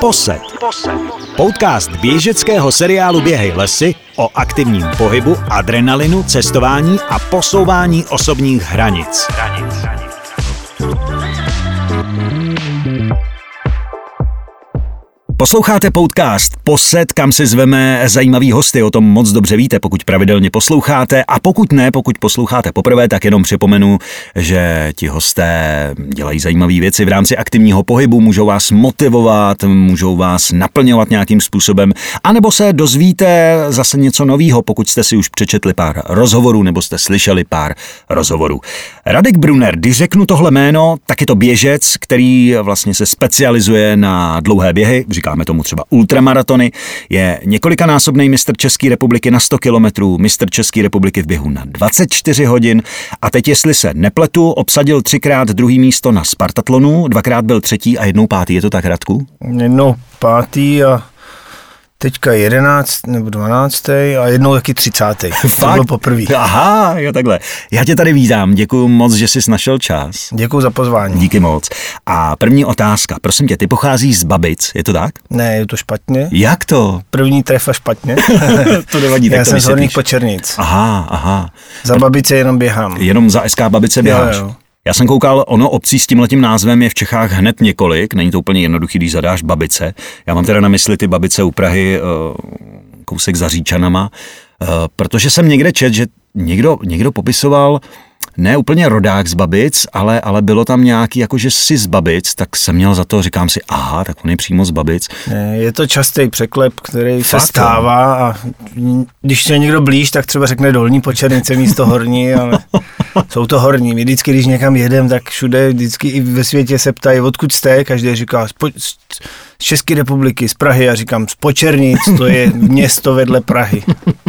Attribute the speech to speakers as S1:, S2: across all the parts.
S1: Posed. Podcast běžeckého seriálu Běhej lesy o aktivním pohybu, adrenalinu, cestování a posouvání osobních hranic. Posloucháte podcast Posed, kam si zveme zajímavý hosty, o tom moc dobře víte, pokud pravidelně posloucháte a pokud ne, pokud posloucháte poprvé, tak jenom připomenu, že ti hosté dělají zajímavé věci v rámci aktivního pohybu, můžou vás motivovat, můžou vás naplňovat nějakým způsobem, anebo se dozvíte zase něco nového, pokud jste si už přečetli pár rozhovorů nebo jste slyšeli pár rozhovorů. Radek Brunner, když řeknu tohle jméno, tak je to běžec, který vlastně se specializuje na dlouhé běhy, říkáme tomu třeba ultramaratony, je několikanásobný mistr České republiky na 100 kilometrů, mistr České republiky v běhu na 24 hodin a teď, jestli se nepletu, obsadil třikrát druhý místo na Spartatlonu, dvakrát byl třetí a jednou pátý. Je to tak, Radku?
S2: Jednou pátý a teďka 11 nebo 12. a jednou taky 30. To bylo poprvé.
S1: Aha, jo takhle. Já tě tady vítám, děkuji moc, že jsi našel čas.
S2: Děkuji za pozvání.
S1: Díky moc. A první otázka, prosím tě, ty pocházíš z Babic, je to tak?
S2: Ne, je to špatně.
S1: Jak to?
S2: První trefa špatně.
S1: to nevadí, tak
S2: Já
S1: to
S2: jsem z Horních. Počernic.
S1: Aha, aha.
S2: Za babice jenom běhám.
S1: Jenom za SK Babice běháš.
S2: jo.
S1: Já jsem koukal, ono obcí s tímhletím názvem je v Čechách hned několik, není to úplně jednoduchý, když zadáš Babice. Já mám teda na mysli ty Babice u Prahy, eh, kousek za Říčanama, eh, protože jsem někde čet, že někdo, někdo popisoval, ne úplně rodák z Babic, ale, ale bylo tam nějaký, jako že jsi z Babic, tak jsem měl za to, říkám si, aha, tak on je přímo z Babic.
S2: Je to častý překlep, který
S1: Fakt,
S2: se stává a když je někdo blíž, tak třeba řekne dolní počernice místo horní, ale jsou to horní. My vždycky, když někam jedem, tak všude, vždycky i ve světě se ptají, odkud jste, každý říká z České republiky, z Prahy, já říkám z Počernic, to je město vedle Prahy.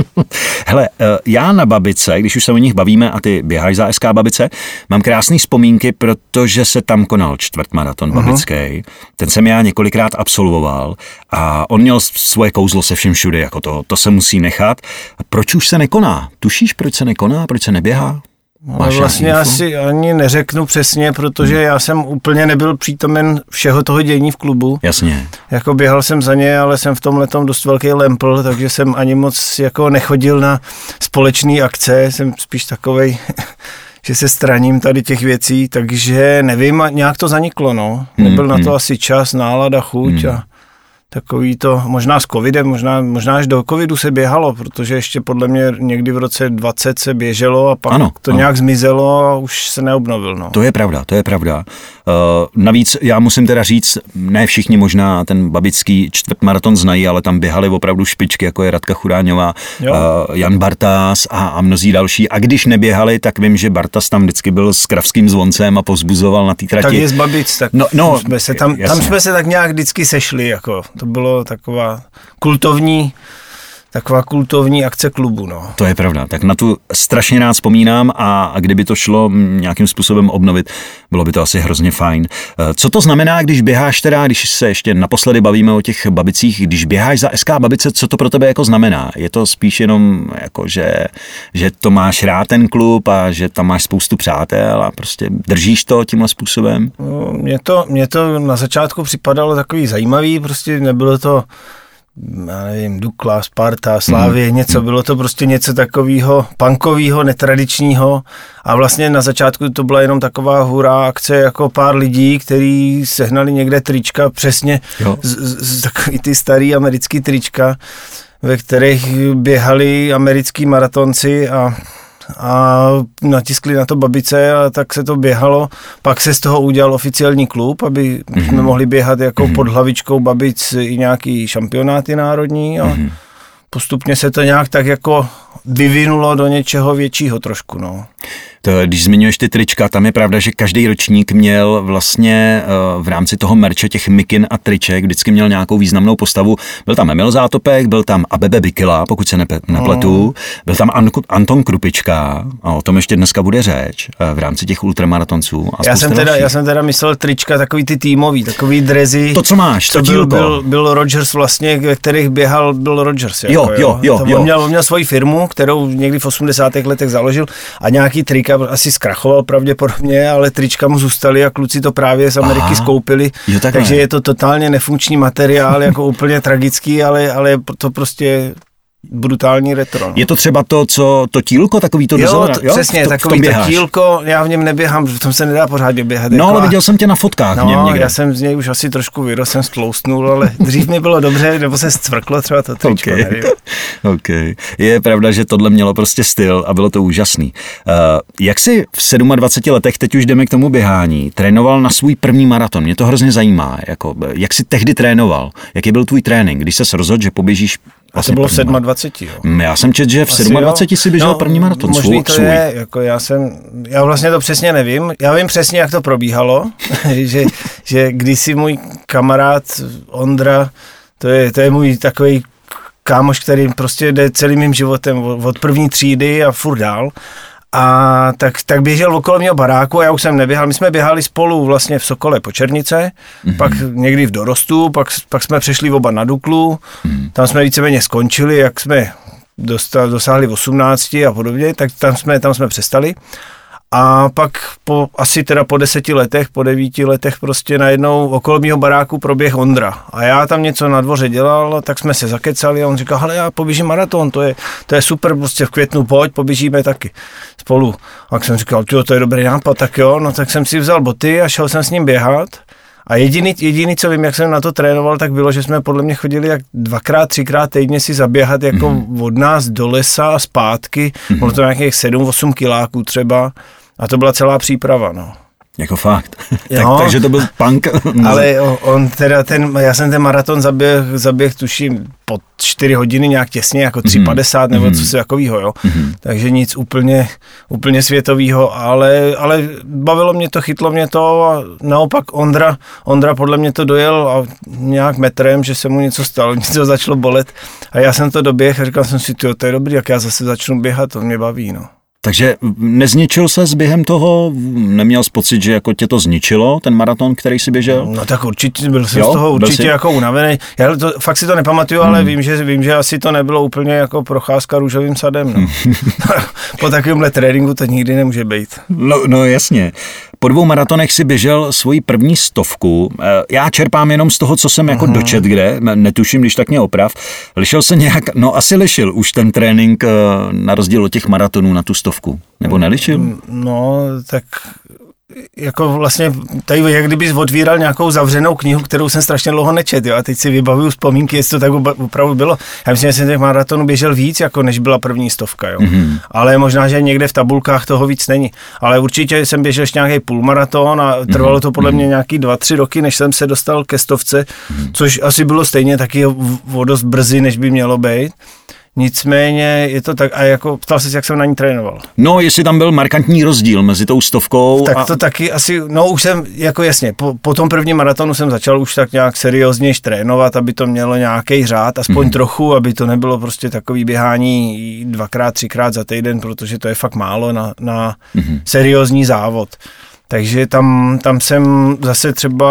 S1: Hele, eh, já na Babice, když už se o nich bavíme a ty běháš za SK Babice, mám krásné vzpomínky, protože se tam konal čtvrtmaraton
S2: Mhm.
S1: babický. Ten jsem já několikrát absolvoval a on měl svoje kouzlo se všem všude, jako to, to se musí nechat. Proč už se nekoná? Tušíš, proč se nekoná, proč se neběhá?
S2: Ale vlastně
S1: nějaký info?
S2: asi ani neřeknu přesně, protože já jsem úplně nebyl přítomen všeho toho dění v klubu.
S1: Jasně.
S2: Jako běhal jsem za ně, ale jsem v tom letom dost velký lempl, takže jsem ani moc jako nechodil na společné akce, jsem spíš takovej, že se straním tady těch věcí, takže nevím, nějak to zaniklo, no. Nebyl na to asi čas, nálada, chuť a takový to, možná s covidem, možná, možná až do covidu se běhalo, protože ještě podle mě někdy v roce 20 se běželo a pak
S1: Ano,
S2: to
S1: ano.
S2: nějak zmizelo a už se neobnovil, no.
S1: To je pravda, to je pravda. Uh, navíc já musím teda říct, ne všichni možná ten babický čtvrtmaraton znají, ale tam běhali opravdu špičky, jako je Radka Churáňová,
S2: Jo.
S1: uh, Jan Bartás a, a mnozí další. A když neběhali, tak vím, že Bartas tam vždycky byl s kravským zvoncem a pozbuzoval na té trati.
S2: Tak je z Babic, tak
S1: No, no,
S2: jsme se tam,
S1: jasně.
S2: tam jsme se tak nějak vždycky sešli, jako to bylo taková kultovní, taková kultovní akce klubu, no.
S1: To je pravda, tak na tu strašně rád vzpomínám a, a kdyby to šlo nějakým způsobem obnovit, bylo by to asi hrozně fajn. Eh, Co to znamená, když běháš teda, když se ještě naposledy bavíme o těch babicích, když běháš za SK Babice, co to pro tebe jako znamená? Je to spíš jenom jako, že, že to máš rád ten klub a že tam máš spoustu přátel a prostě držíš to tímhle způsobem?
S2: No, Mně to, mně to na začátku připadalo takový zajímavý, prostě nebylo to já nevím, Dukla, Sparta, Slávě, mm. něco, bylo to prostě něco takového punkového, netradičního a vlastně na začátku to byla jenom taková hurá akce jako pár lidí, kteří sehnali někde trička, přesně
S1: Jo.
S2: z, z, z takový ty starý americký trička, ve kterých běhali americký maratonci a a natiskli na to babice a tak se to běhalo. Pak se z toho udělal oficiální klub, aby mm-hmm. jsme mohli běhat jako mm-hmm. pod hlavičkou babic i nějaký šampionáty národní a mm-hmm. postupně se to nějak tak jako vyvinulo do něčeho většího trošku, no.
S1: To, když zmiňuješ ty trička, tam je pravda, že každý ročník měl vlastně eh, v rámci toho merče těch mikin a triček vždycky měl nějakou významnou postavu. Byl tam Emil Zátopek, byl tam Abebe Bikila, pokud se nepe, nepletu, byl tam An- Anton Krupička a o tom ještě dneska bude řeč eh, v rámci těch ultramaratonců. A
S2: Já jsem, teda,
S1: dalších.
S2: já jsem teda myslel trička, takový ty týmový, takový drezy.
S1: To, co máš, to
S2: byl, byl, byl Rogers vlastně, ve kterých běhal byl Rogers. Jako,
S1: Jo, jo, jo, jo.
S2: On, měl, on měl svoji firmu firmu, kterou někdy v 80. letech založil a nějaký trika asi zkrachoval pravděpodobně, ale trička mu zůstaly a kluci to právě z Ameriky Aha. skoupili. Jo, takže je to totálně nefunkční materiál, jako úplně tragický, ale, ale to prostě brutální retro. No.
S1: Je to třeba to, co to tílko, takový to
S2: jo, to, jo? přesně, to, takový to tílko, já v něm neběhám, v tom se nedá pořádně běhat.
S1: No, jako ale viděl jsem tě na fotkách
S2: no, něm někde. já jsem z něj už asi trošku vyrostl, jsem stloustnul, ale dřív mi bylo dobře, nebo se zcvrklo třeba to tričko, okay. nevím.
S1: okay. Je pravda, že tohle mělo prostě styl a bylo to úžasný. Uh, jak si v 27 letech, teď už jdeme k tomu běhání, trénoval na svůj první maraton? Mě to hrozně zajímá. Jako, jak jsi tehdy trénoval? Jaký byl tvůj trénink? Když se rozhodl, že poběžíš
S2: Vlastně to bylo v 27, jo.
S1: Já jsem četl, že v 27 jo. si běžel no, první maraton.
S2: Možný to svůj. je, jako já jsem, já vlastně to přesně nevím. Já vím přesně, jak to probíhalo, že, že kdysi můj kamarád Ondra, to je, to je můj takový kámoš, který prostě jde celým mým životem od první třídy a furt dál. A tak, tak běžel okolo mého baráku a já už jsem neběhal. My jsme běhali spolu vlastně v Sokole po Černice, mm-hmm. pak někdy v dorostu, pak, pak jsme přešli oba na Duklu, mm-hmm. tam jsme víceméně skončili, jak jsme dostali, dosáhli 18 a podobně, tak tam jsme, tam jsme přestali. A pak po, asi teda po deseti letech, po devíti letech prostě najednou okolo mého baráku proběh Ondra. A já tam něco na dvoře dělal, tak jsme se zakecali a on říkal, hele já poběžím maraton, to je, to je super, prostě v květnu pojď, poběžíme taky spolu. A jsem říkal, to je dobrý nápad, tak jo, no tak jsem si vzal boty a šel jsem s ním běhat. A jediný, jediný, co vím, jak jsem na to trénoval, tak bylo, že jsme podle mě chodili jak dvakrát, třikrát týdně si zaběhat jako mm-hmm. od nás do lesa a zpátky. Mm-hmm. Bylo to nějakých 7-8 kiláků třeba. A to byla celá příprava, no.
S1: Jako fakt. tak, takže to byl punk.
S2: Ale on teda ten, já jsem ten maraton zaběh, zaběh tuším po 4 hodiny nějak těsně, jako 3,50 mm. nebo mm. co si takového, jo. Mm. Takže nic úplně, úplně světového, ale, ale bavilo mě to, chytlo mě to a naopak Ondra, Ondra podle mě to dojel a nějak metrem, že se mu něco stalo, něco začalo bolet a já jsem to doběh a říkal jsem si, to je dobrý, jak já zase začnu běhat, to mě baví, no.
S1: Takže nezničil se s během toho? Neměl jsi pocit, že jako tě to zničilo, ten maraton, který si běžel?
S2: No tak určitě, byl jsem jo, z toho určitě jsi... jako unavený. Já to, fakt si to nepamatuju, hmm. ale vím že, vím, že asi to nebylo úplně jako procházka růžovým sadem. No. po takovémhle tréninku to nikdy nemůže být.
S1: No, no jasně. Po dvou maratonech si běžel svoji první stovku. Eh, já čerpám jenom z toho, co jsem jako uh-huh. dočet kde, netuším, když tak mě oprav. Lišel se nějak, no asi lišil už ten trénink eh, na rozdíl od těch maratonů na tu stovku. Nebo nelišil?
S2: No, tak jako vlastně tady jak kdybys otvíral nějakou zavřenou knihu, kterou jsem strašně dlouho nečet, jo, a teď si vybavuju vzpomínky, jestli to tak opravdu bylo. Já myslím, že jsem těch maratonů běžel víc, jako než byla první stovka, jo. Mm-hmm. Ale možná, že někde v tabulkách toho víc není. Ale určitě jsem běžel ještě nějaký půlmaraton a trvalo to podle mm-hmm. mě nějaký dva, tři roky, než jsem se dostal ke stovce, mm-hmm. což asi bylo stejně taky o dost brzy, než by mělo být. Nicméně je to tak, a jako ptal se, jak jsem na ní trénoval.
S1: No, jestli tam byl markantní rozdíl mezi tou stovkou.
S2: Tak a... to taky asi, no už jsem, jako jasně, po, po tom prvním maratonu jsem začal už tak nějak seriózněji trénovat, aby to mělo nějaký řád, aspoň mm-hmm. trochu, aby to nebylo prostě takový běhání dvakrát, třikrát za týden, protože to je fakt málo na, na mm-hmm. seriózní závod. Takže tam, tam jsem zase třeba,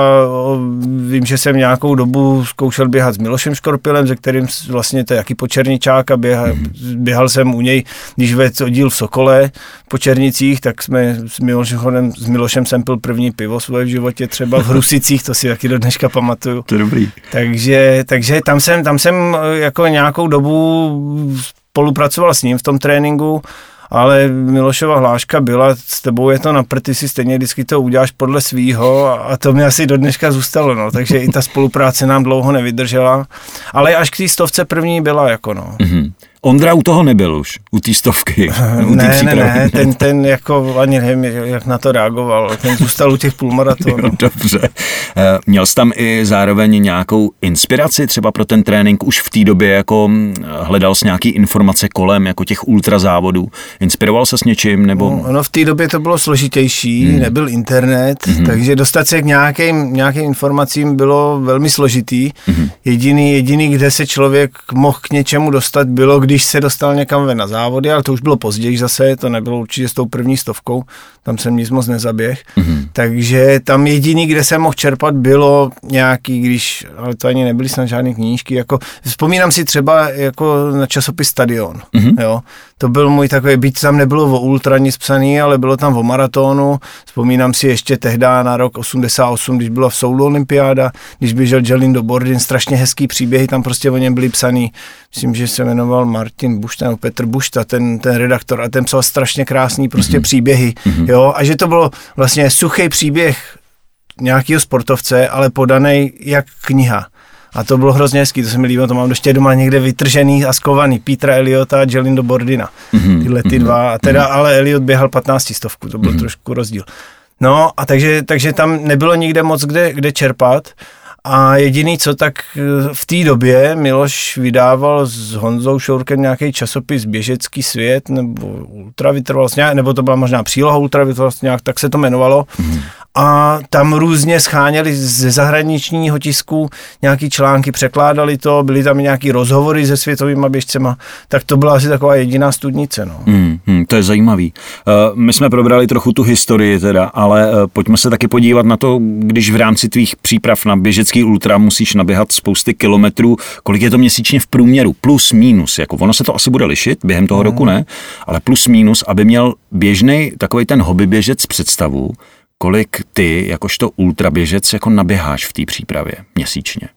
S2: vím, že jsem nějakou dobu zkoušel běhat s Milošem Škorpilem, ze kterým vlastně to je jaký počerničák a běhal, mm. běhal jsem u něj, když vedl oddíl v Sokole po Černicích, tak jsme s Milošem, s Milošem jsem pil první pivo svoje v životě třeba v Hrusicích, to si taky do dneška pamatuju.
S1: To je dobrý.
S2: Takže, takže tam jsem, tam jsem jako nějakou dobu spolupracoval s ním v tom tréninku ale Milošova hláška byla, s tebou je to na prty, si stejně vždycky to uděláš podle svýho a to mi asi do dneška zůstalo, no, takže i ta spolupráce nám dlouho nevydržela, ale až k té stovce první byla, jako no. Mm-hmm.
S1: Ondra u toho nebyl už, u té stovky.
S2: U ne, ne, ne, ten, ten jako ani nevím, jak na to reagoval, ten zůstal u těch půlmaratonů.
S1: Jo, dobře. Eh, měl jsi tam i zároveň nějakou inspiraci třeba pro ten trénink už v té době, jako hm, hledal jsi nějaký informace kolem, jako těch ultrazávodů. Inspiroval se s něčím? Nebo...
S2: No, no v té době to bylo složitější, hmm. nebyl internet, hmm. takže dostat se k nějakým, nějakým informacím bylo velmi složitý. Hmm. Jediný, jediný, kde se člověk mohl k něčemu dostat, bylo, když když se dostal někam ven na závody, ale to už bylo později zase, to nebylo určitě s tou první stovkou, tam jsem nic moc nezaběh, mm-hmm. takže tam jediný, kde jsem mohl čerpat, bylo nějaký, když, ale to ani nebyly snad žádné knížky, jako, vzpomínám si třeba jako na časopis Stadion, mm-hmm. jo, to byl můj takový, byť tam nebylo o ultra nic psaný, ale bylo tam o maratonu, vzpomínám si ještě tehdy na rok 88, když byla v Soulu olympiáda, když běžel Jelin do Bordin, strašně hezký příběhy, tam prostě o něm byly psaný, myslím, že se jmenoval Martin Bušta, nebo Petr Bušta, ten, ten redaktor, a ten psal strašně krásný prostě mm-hmm. příběhy, mm-hmm. jo, a že to bylo vlastně suchý příběh nějakého sportovce, ale podaný jak kniha. A to bylo hrozně hezký, to se mi líbilo, to mám ještě doma někde vytržený a skovaný. Petra Eliota a Jelindo Bordina. Mm-hmm. Tyhle ty mhm. dva. A teda, mm-hmm. ale Eliot běhal 15 stovku, to byl mm-hmm. trošku rozdíl. No a takže, takže tam nebylo nikde moc kde, kde čerpat. A jediný co, tak eh, v té době Miloš vydával s Honzou Šourkem nějaký časopis Běžecký svět nebo ultravytrvalost, nebo to byla možná příloha ultravytrvalost, nějak tak se to jmenovalo. Mm a tam různě scháněli ze zahraničního tisku nějaký články, překládali to, byly tam nějaký rozhovory se světovými běžcema, tak to byla asi taková jediná studnice. No.
S1: Hmm, hmm, to je zajímavý. Uh, my jsme probrali trochu tu historii teda, ale uh, pojďme se taky podívat na to, když v rámci tvých příprav na běžecký ultra musíš naběhat spousty kilometrů, kolik je to měsíčně v průměru, plus minus, jako ono se to asi bude lišit, během toho hmm. roku ne, ale plus minus, aby měl běžný takový ten hobby běžec představu, kolik ty, jakožto ultraběžec, jako naběháš v té přípravě měsíčně?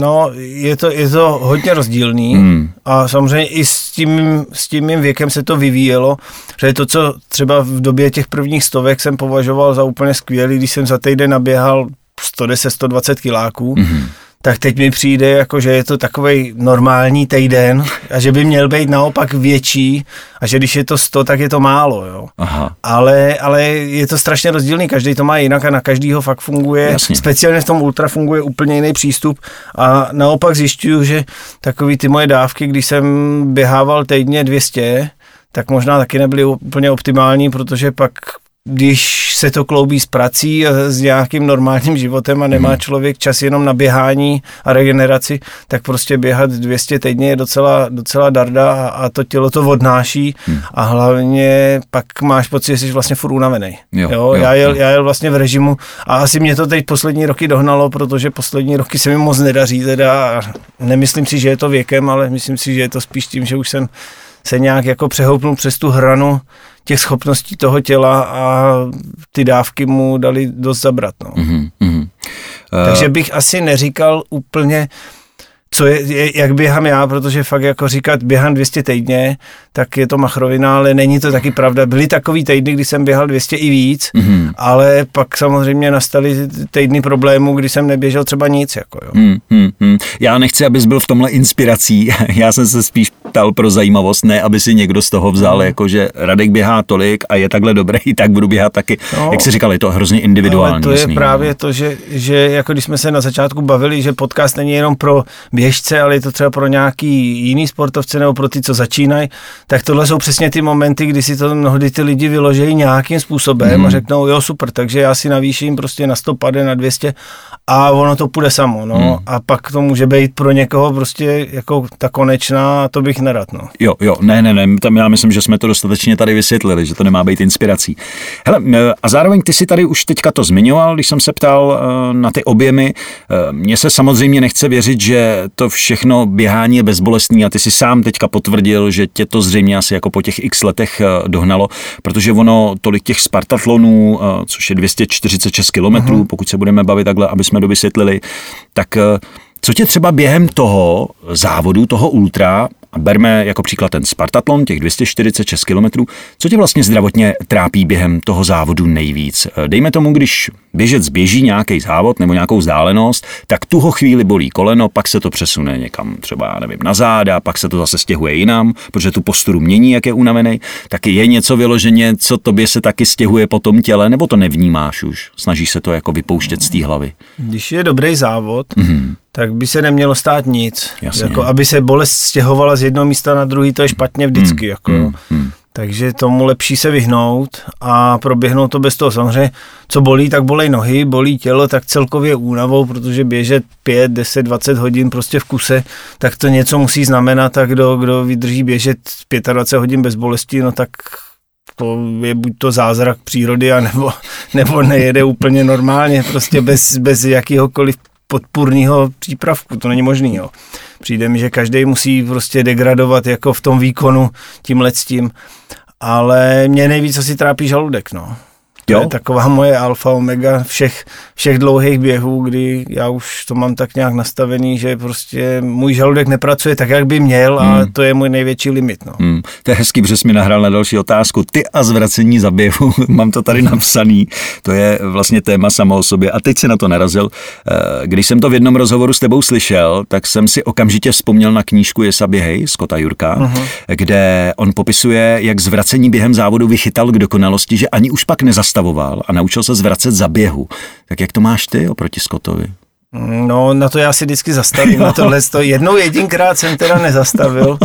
S2: No, je to, je to hodně rozdílný hmm. a samozřejmě i s tím, s tím mým věkem se to vyvíjelo, že to, co třeba v době těch prvních stovek jsem považoval za úplně skvělý, když jsem za týden naběhal 110-120 kiláků, hmm tak teď mi přijde, jako, že je to takový normální týden a že by měl být naopak větší a že když je to 100, tak je to málo. Jo. Aha. Ale, ale je to strašně rozdílný, každý to má jinak a na každýho fakt funguje, Jasně. speciálně v tom ultra funguje úplně jiný přístup a naopak zjišťuju, že takový ty moje dávky, když jsem běhával týdně 200, tak možná taky nebyly úplně optimální, protože pak když se to kloubí s prací a s nějakým normálním životem a nemá hmm. člověk čas jenom na běhání a regeneraci, tak prostě běhat 200 týdně je docela, docela darda a, a to tělo to odnáší hmm. a hlavně pak máš pocit, že jsi vlastně furt unavený. Jo, jo, jo, já, jel, jo. já jel vlastně v režimu a asi mě to teď poslední roky dohnalo, protože poslední roky se mi moc nedaří teda nemyslím si, že je to věkem, ale myslím si, že je to spíš tím, že už jsem se nějak jako přehoupnul přes tu hranu těch schopností toho těla a ty dávky mu dali dost zabrat. No. Mm-hmm. Uh... Takže bych asi neříkal úplně, co je, je, jak běhám já, protože fakt jako říkat běhám 200 týdně, tak je to machrovina, ale není to taky pravda. Byly takový týdny, kdy jsem běhal 200 i víc, mm-hmm. ale pak samozřejmě nastaly týdny problémů, kdy jsem neběžel třeba nic. Jako, jo. Mm-hmm.
S1: Já nechci, abys byl v tomhle inspirací, já jsem se spíš ptal pro zajímavost, ne aby si někdo z toho vzal, mm. jako že Radek běhá tolik a je takhle dobrý, tak budu běhat taky. No, Jak jsi říkal, je to hrozně individuální. Ale
S2: to je jasný, právě no. to, že, že jako když jsme se na začátku bavili, že podcast není jenom pro běžce, ale je to třeba pro nějaký jiný sportovce nebo pro ty, co začínají, tak tohle jsou přesně ty momenty, kdy si to mnohdy ty lidi vyložejí nějakým způsobem mm. a řeknou, jo super, takže já si navýším prostě na 100, na 200 a ono to půjde samo, no. Mm. A pak to může být pro někoho prostě jako ta konečná to bych nerad, no.
S1: Jo, jo, ne, ne, ne, tam já myslím, že jsme to dostatečně tady vysvětlili, že to nemá být inspirací. Hele, a zároveň ty si tady už teďka to zmiňoval, když jsem se ptal eh, na ty objemy. Eh, mně se samozřejmě nechce věřit, že to všechno běhání je bezbolestný a ty si sám teďka potvrdil, že tě to zřejmě asi jako po těch x letech eh, dohnalo, protože ono tolik těch Spartatlonů, což je 246 kilometrů, uh-huh. pokud se budeme bavit takhle, aby jsme dovysvětlili, tak co tě třeba během toho závodu, toho ultra, a berme jako příklad ten Spartatlon, těch 246 km, co tě vlastně zdravotně trápí během toho závodu nejvíc? Dejme tomu, když běžec běží nějaký závod nebo nějakou vzdálenost, tak tuho chvíli bolí koleno, pak se to přesune někam třeba, já nevím, na záda, pak se to zase stěhuje jinam, protože tu posturu mění, jak je unavený. Taky je něco vyloženě, co tobě se taky stěhuje po tom těle, nebo to nevnímáš už? Snažíš se to jako vypouštět z té hlavy?
S2: Když je dobrý závod, mm-hmm tak by se nemělo stát nic. Jasně. Jako, aby se bolest stěhovala z jednoho místa na druhý, to je špatně vždycky. Mm, jako, mm, mm. Takže tomu lepší se vyhnout a proběhnout to bez toho. Samozřejmě, co bolí, tak bolej nohy, bolí tělo, tak celkově únavou, protože běžet 5, 10, 20 hodin prostě v kuse, tak to něco musí znamenat a kdo, kdo vydrží běžet 25 hodin bez bolesti, no tak to je buď to zázrak přírody, a nebo, nebo nejede úplně normálně, prostě bez, bez jakýhokoliv podpůrního přípravku, to není možný, jo. Přijde mi, že každý musí prostě degradovat jako v tom výkonu s tím, ale mě nejvíc asi trápí žaludek, no. To jo? je taková moje alfa omega všech, všech dlouhých běhů, kdy já už to mám tak nějak nastavený, že prostě můj žaludek nepracuje tak, jak by měl a hmm. to je můj největší limit. No. Hmm.
S1: To je hezký, protože jsi mi nahrál na další otázku. Ty a zvracení za běhu, mám to tady napsaný, to je vlastně téma samo o sobě. A teď si na to narazil. Eh, když jsem to v jednom rozhovoru s tebou slyšel, tak jsem si okamžitě vzpomněl na knížku Jesa Běhej, Skota Jurka, uh-huh. kde on popisuje, jak zvracení během závodu vychytal k dokonalosti, že ani už pak nezastavil zastavoval a naučil se zvracet za běhu. Tak jak to máš ty oproti Scottovi?
S2: No, na to já si vždycky zastavím, na tohle to. Jednou jedinkrát jsem teda nezastavil.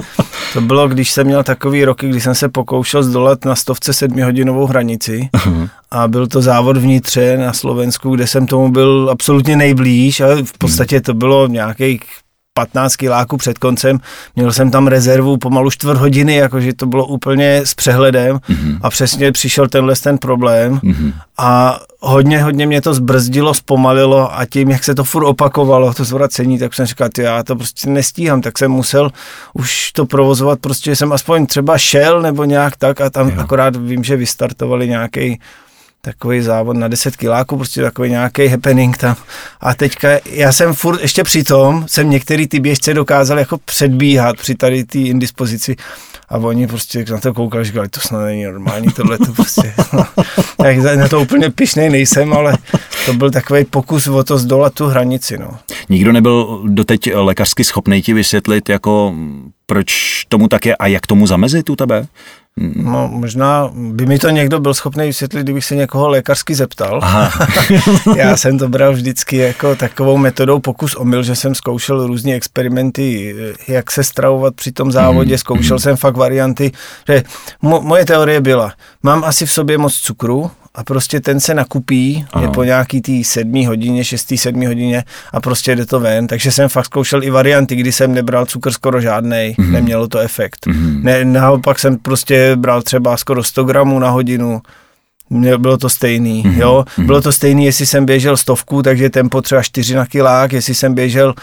S2: To bylo, když jsem měl takový roky, kdy jsem se pokoušel zdolat na stovce sedmihodinovou hranici a byl to závod vnitře na Slovensku, kde jsem tomu byl absolutně nejblíž, ale v podstatě to bylo nějakých 15 kiláků před koncem, měl jsem tam rezervu pomalu čtvrt hodiny, jakože to bylo úplně s přehledem mm-hmm. a přesně přišel tenhle ten problém mm-hmm. a hodně, hodně mě to zbrzdilo, zpomalilo a tím, jak se to furt opakovalo, to zvracení, tak jsem říkal, já to prostě nestíhám, tak jsem musel už to provozovat, prostě jsem aspoň třeba šel nebo nějak tak a tam jo. akorát vím, že vystartovali nějaký takový závod na 10 kiláků, prostě takový nějaký happening tam. A teďka já jsem furt ještě při tom, jsem některý ty běžce dokázal jako předbíhat při tady té indispozici a oni prostě na to koukali, říkali, to snad není normální, tohle to prostě, no. na to úplně pišnej nejsem, ale to byl takový pokus o to zdolat tu hranici, no.
S1: Nikdo nebyl doteď lékařsky schopný ti vysvětlit, jako proč tomu tak je a jak tomu zamezit u tebe?
S2: No, možná by mi to někdo byl schopný vysvětlit, kdybych se někoho lékařsky zeptal. Já jsem to bral vždycky jako takovou metodou pokus omyl, že jsem zkoušel různé experimenty, jak se stravovat při tom závodě, mm. zkoušel jsem fakt varianty, že mo- moje teorie byla, mám asi v sobě moc cukru a prostě ten se nakupí, ano. je po nějaký tý sedmý hodině, šestý, sedmý hodině a prostě jde to ven. Takže jsem fakt zkoušel i varianty, kdy jsem nebral cukr skoro žádnej, mm-hmm. nemělo to efekt. Mm-hmm. Ne, naopak jsem prostě bral třeba skoro 100 gramů na hodinu, bylo to stejný, mm-hmm. jo. Mhm. Bylo to stejný, jestli jsem běžel stovku, takže tempo třeba 4 na kilák, jestli jsem běžel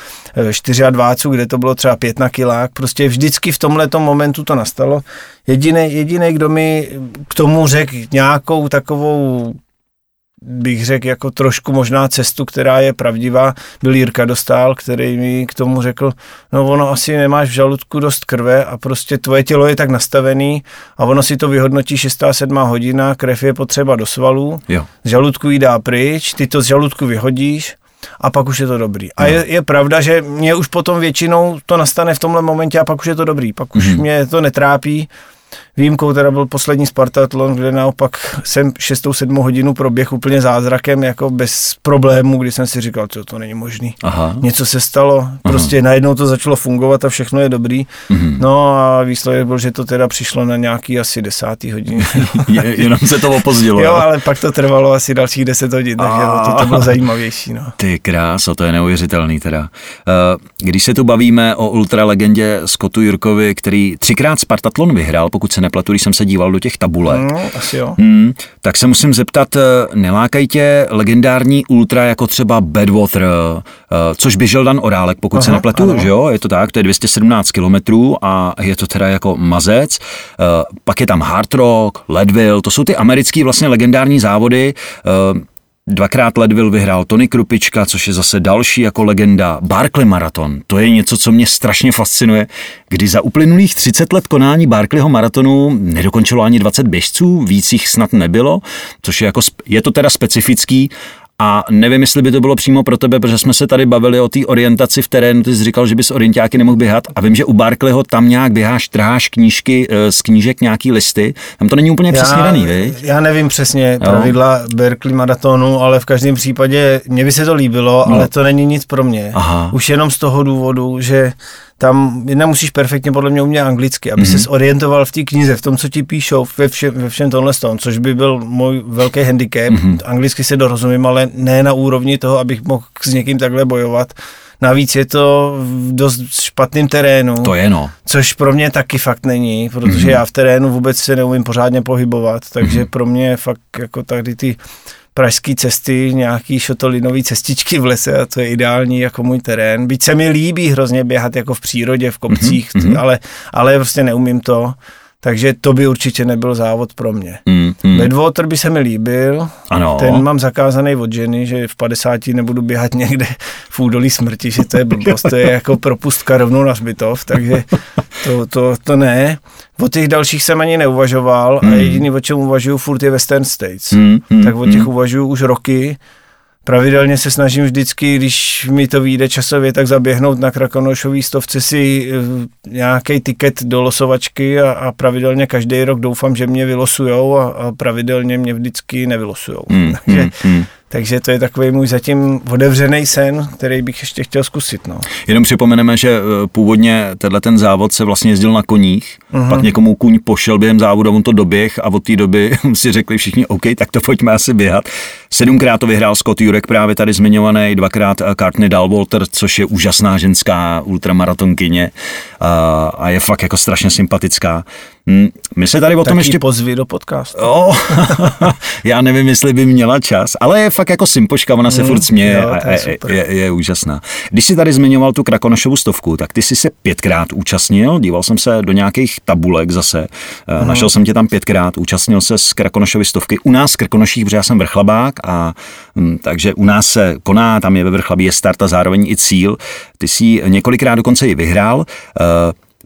S2: 4 a 20, kde to bylo třeba 5 na kilák. Prostě vždycky v tomhle momentu to nastalo. Jediný, jediný, kdo mi k tomu řekl nějakou takovou bych řekl, jako trošku možná cestu, která je pravdivá, byl Jirka Dostál, který mi k tomu řekl, no ono asi nemáš v žaludku dost krve a prostě tvoje tělo je tak nastavený a ono si to vyhodnotí 6. 7. hodina, krev je potřeba do svalů, jo. z žaludku jí dá pryč, ty to z žaludku vyhodíš a pak už je to dobrý. A je, je pravda, že mě už potom většinou to nastane v tomhle momentě a pak už je to dobrý, pak už mm-hmm. mě to netrápí, Výjimkou teda byl poslední Spartatlon, kde naopak jsem 6-7 hodinu proběh úplně zázrakem, jako bez problémů, kdy jsem si říkal, co to není možný. Aha. Něco se stalo, prostě Aha. najednou to začalo fungovat a všechno je dobrý. Mhm. No a výsledek byl, že to teda přišlo na nějaký asi desátý hodin.
S1: je, jenom se to opozdilo.
S2: jo, ale pak to trvalo asi dalších 10 hodin, takže to, to bylo zajímavější. No.
S1: Ty kráso, to je neuvěřitelný teda. Eh, když se tu bavíme o ultralegendě Scottu Jurkovi, který třikrát Spartatlon vyhrál, pokud se nepletu, když jsem se díval do těch tabulek.
S2: No, asi jo.
S1: Hmm, tak se musím zeptat, eh, nelákají tě legendární ultra jako třeba Badwater, eh, což běžel Dan Orálek, pokud Aha, se nepletu, ano. že jo, je to tak, to je 217 kilometrů a je to teda jako mazec. Eh, pak je tam Hard Rock, Leadville, to jsou ty americký vlastně legendární závody, Dvakrát Ledville vyhrál Tony Krupička, což je zase další jako legenda. Barkley Marathon, to je něco, co mě strašně fascinuje, kdy za uplynulých 30 let konání Barkleyho maratonu nedokončilo ani 20 běžců, víc jich snad nebylo, což je jako, je to teda specifický, a nevím, jestli by to bylo přímo pro tebe, protože jsme se tady bavili o té orientaci v terénu. Ty jsi říkal, že bys orientáky nemohl běhat. A vím, že u Barkleyho tam nějak běháš, trháš knížky eh, z knížek nějaký listy. Tam to není úplně já, přesně daný, viď?
S2: Já nevím přesně jo. pravidla Berkeley maratonu, ale v každém případě mě by se to líbilo, no. ale to není nic pro mě. Aha. Už jenom z toho důvodu, že tam jedna musíš perfektně podle mě umět anglicky, aby mm-hmm. se orientoval v té knize, v tom, co ti píšou, ve všem, ve všem tohle tom, což by byl můj velký handicap. Mm-hmm. Anglicky se dorozumím, ale ne na úrovni toho, abych mohl s někým takhle bojovat. Navíc je to v dost špatném terénu.
S1: To je no.
S2: Což pro mě taky fakt není, protože mm-hmm. já v terénu vůbec se neumím pořádně pohybovat, takže mm-hmm. pro mě je fakt jako tady ty pražské cesty, nějaký šotolinové cestičky v lese a to je ideální jako můj terén. Byť se mi líbí hrozně běhat jako v přírodě, v kopcích, mm-hmm. ale, ale prostě neumím to. Takže to by určitě nebyl závod pro mě. Mm, mm. Bedwater by se mi líbil.
S1: Ano.
S2: Ten mám zakázaný od ženy, že v 50 nebudu běhat někde v údolí smrti, že to je blbost. To je jako propustka rovnou na zbytov, takže to, to, to ne. O těch dalších jsem ani neuvažoval mm. a jediný, o čem uvažuju furt je Western States. Mm, mm, tak o těch mm. uvažuju už roky pravidelně se snažím vždycky, když mi to vyjde časově, tak zaběhnout na Krakonošový stovce si eh, nějaký tiket do losovačky a, a pravidelně každý rok doufám, že mě vylosujou a, a pravidelně mě vždycky nevylosujou. Mm, Takže mm, mm. Takže to je takový můj zatím otevřený sen, který bych ještě chtěl zkusit. No.
S1: Jenom připomeneme, že eh, původně tenhle ten závod se vlastně jezdil na koních, uh-huh. pak někomu kůň pošel během závodu, on to doběh a od té doby si řekli všichni, OK, tak to pojďme asi běhat. Sedmkrát to vyhrál Scott Jurek, právě tady zmiňovaný, dvakrát eh, Courtney Dalwalter, což je úžasná ženská ultramaratonkyně a, a je fakt jako strašně sympatická. Hm, my se tady o tom ještě...
S2: pozvi do podcastu.
S1: Oh, já nevím, jestli by měla čas, ale je fakt jako simpoška, ona se mm, furt směje jo, a je, je, je, je úžasná. Když jsi tady zmiňoval tu Krakonošovu stovku, tak ty jsi se pětkrát účastnil, díval jsem se do nějakých tabulek zase, mm. našel jsem tě tam pětkrát, účastnil se z Krakonošovy stovky. U nás v Krakonoších, protože já jsem vrchlabák a hm, takže u nás se koná, tam je ve vrchlabí je start a zároveň i cíl. Ty jsi několikrát dokonce i vyhrál. Uh,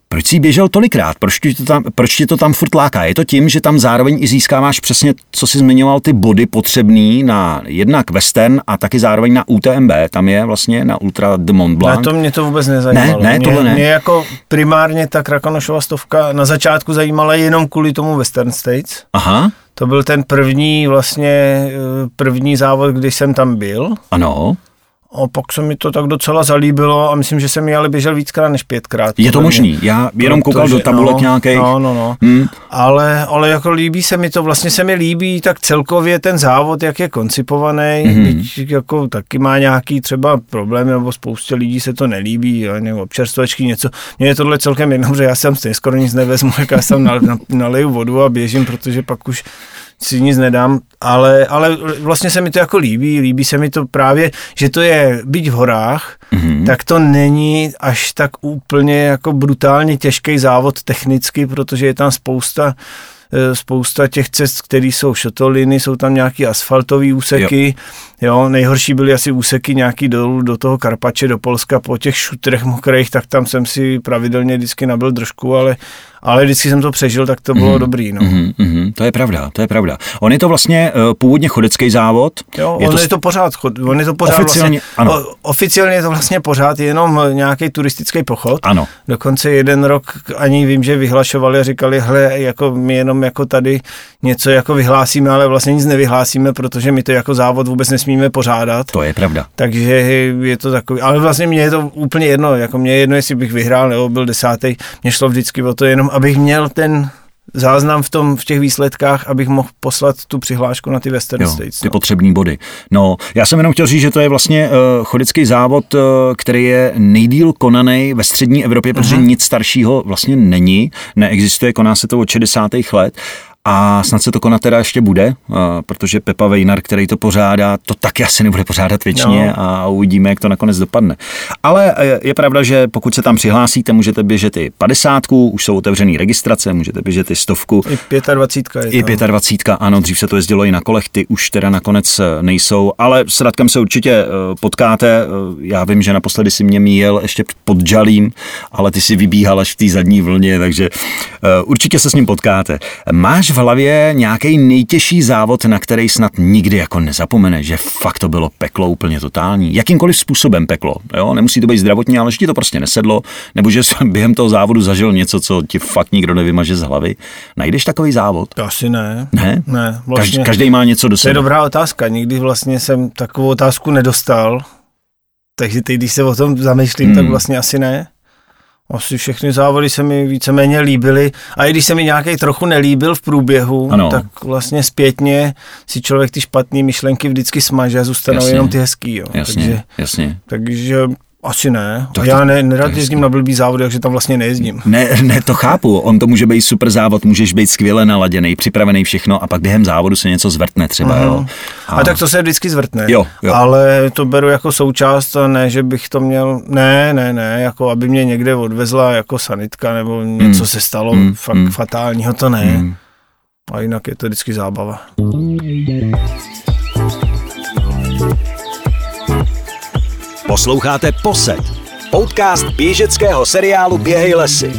S1: proč jsi běžel tolikrát? Proč ti, to tam, proč ti to tam furt láká? Je to tím, že tam zároveň i získáváš přesně, co jsi zmiňoval, ty body potřebný na jednak Western a taky zároveň na UTMB. Tam je vlastně na Ultra de Mont Blanc.
S2: Ne, to mě to vůbec nezajímalo.
S1: Ne, ne, tohle
S2: ne. Mě jako primárně ta Krakonošova stovka na začátku zajímala jenom kvůli tomu Western States.
S1: Aha.
S2: To byl ten první vlastně, eh, první závod, když jsem tam byl.
S1: Ano.
S2: A pak se mi to tak docela zalíbilo a myslím, že jsem mi ale běžel víckrát než pětkrát.
S1: Je to možný, já jenom Protože, koukal do tabulek no, nějakých.
S2: No, no, no. Hmm. Ale, ale jako líbí se mi to, vlastně se mi líbí tak celkově ten závod, jak je koncipovaný, hmm. byť jako taky má nějaký třeba problémy, nebo spoustě lidí se to nelíbí, nebo občerstvačky něco. Mně je tohle celkem jedno, že já jsem stejně skoro nic nevezmu, jak já jsem naliju vodu a běžím, protože pak už si nic nedám, ale, ale vlastně se mi to jako líbí, líbí se mi to právě, že to je být v horách, mm-hmm. tak to není až tak úplně jako brutálně těžký závod technicky, protože je tam spousta e, spousta těch cest, které jsou šotoliny, jsou tam nějaký asfaltové úseky, jo. jo. nejhorší byly asi úseky nějaký dolů do toho Karpače, do Polska po těch šutrech mokrých, tak tam jsem si pravidelně vždycky nabil držku, ale ale vždycky jsem to přežil, tak to bylo mm. dobrý. No.
S1: Mm, mm, to je pravda, to je pravda. On je to vlastně uh, původně chodecký závod.
S2: Jo, je on to... je to pořád, on je to pořád
S1: oficiálně,
S2: vlastně, ano. O, oficiálně je to vlastně pořád jenom nějaký turistický pochod.
S1: Ano.
S2: Dokonce jeden rok ani vím, že vyhlašovali a říkali, hle, jako my jenom jako tady něco jako vyhlásíme, ale vlastně nic nevyhlásíme, protože my to jako závod vůbec nesmíme pořádat.
S1: To je pravda.
S2: Takže je to takový, ale vlastně mě je to úplně jedno, jako mě je jedno, jestli bych vyhrál nebo byl desátý, mě šlo vždycky o to jenom abych měl ten záznam v, tom, v těch výsledkách, abych mohl poslat tu přihlášku na ty Western jo, States.
S1: Ty no. potřebné body. No, já jsem jenom chtěl říct, že to je vlastně uh, chodický závod, uh, který je nejdíl konaný ve střední Evropě, protože uh-huh. nic staršího vlastně není, neexistuje, koná se to od 60. let a snad se to konat teda ještě bude, protože Pepa Vejnar, který to pořádá, to taky asi nebude pořádat věčně no. a uvidíme, jak to nakonec dopadne. Ale e, je pravda, že pokud se tam přihlásíte, můžete běžet i 50, už jsou otevřený registrace, můžete běžet i stovku.
S2: I 25. Je
S1: I 25, ano, dřív se to jezdilo i na kolech, ty už teda nakonec e, nejsou, ale s Radkem se určitě e, potkáte. Já vím, že naposledy si mě míjel ještě pod Žalím, ale ty si vybíhal až v té zadní vlně, takže určitě se s ním potkáte. Máš hlavě nějaký nejtěžší závod, na který snad nikdy jako nezapomene, že fakt to bylo peklo úplně totální. Jakýmkoliv způsobem peklo. Jo? Nemusí to být zdravotní, ale že ti to prostě nesedlo, nebo že jsi během toho závodu zažil něco, co ti fakt nikdo nevymaže z hlavy. Najdeš takový závod?
S2: To asi ne.
S1: Ne?
S2: Ne.
S1: Vlastně, každý má něco do sebe.
S2: To je dobrá otázka. Nikdy vlastně jsem takovou otázku nedostal. Takže teď, když se o tom zamýšlím, hmm. tak vlastně asi ne. Asi všechny závody se mi víceméně líbily. A i když se mi nějaký trochu nelíbil v průběhu, ano. tak vlastně zpětně si člověk ty špatné myšlenky vždycky smaže a zůstanou jasně. jenom ty hezký. Jo.
S1: Jasně, takže, jasně.
S2: takže asi ne. To, já ne, nerad jezdím na blbý závod, takže tam vlastně nejezdím.
S1: Ne, ne, to chápu. On to může být super závod, můžeš být skvěle naladěný, připravený všechno a pak během závodu se něco zvrtne třeba. Uh-huh. Jo.
S2: A... a tak to se vždycky zvrtne.
S1: Jo, jo.
S2: Ale to beru jako součást a ne, že bych to měl, ne, ne, ne, jako aby mě někde odvezla jako sanitka nebo něco mm. se stalo mm. fakt mm. fatálního, to ne. Mm. A jinak je to vždycky zábava.
S1: Posloucháte Poset, podcast běžeckého seriálu Běhej lesy.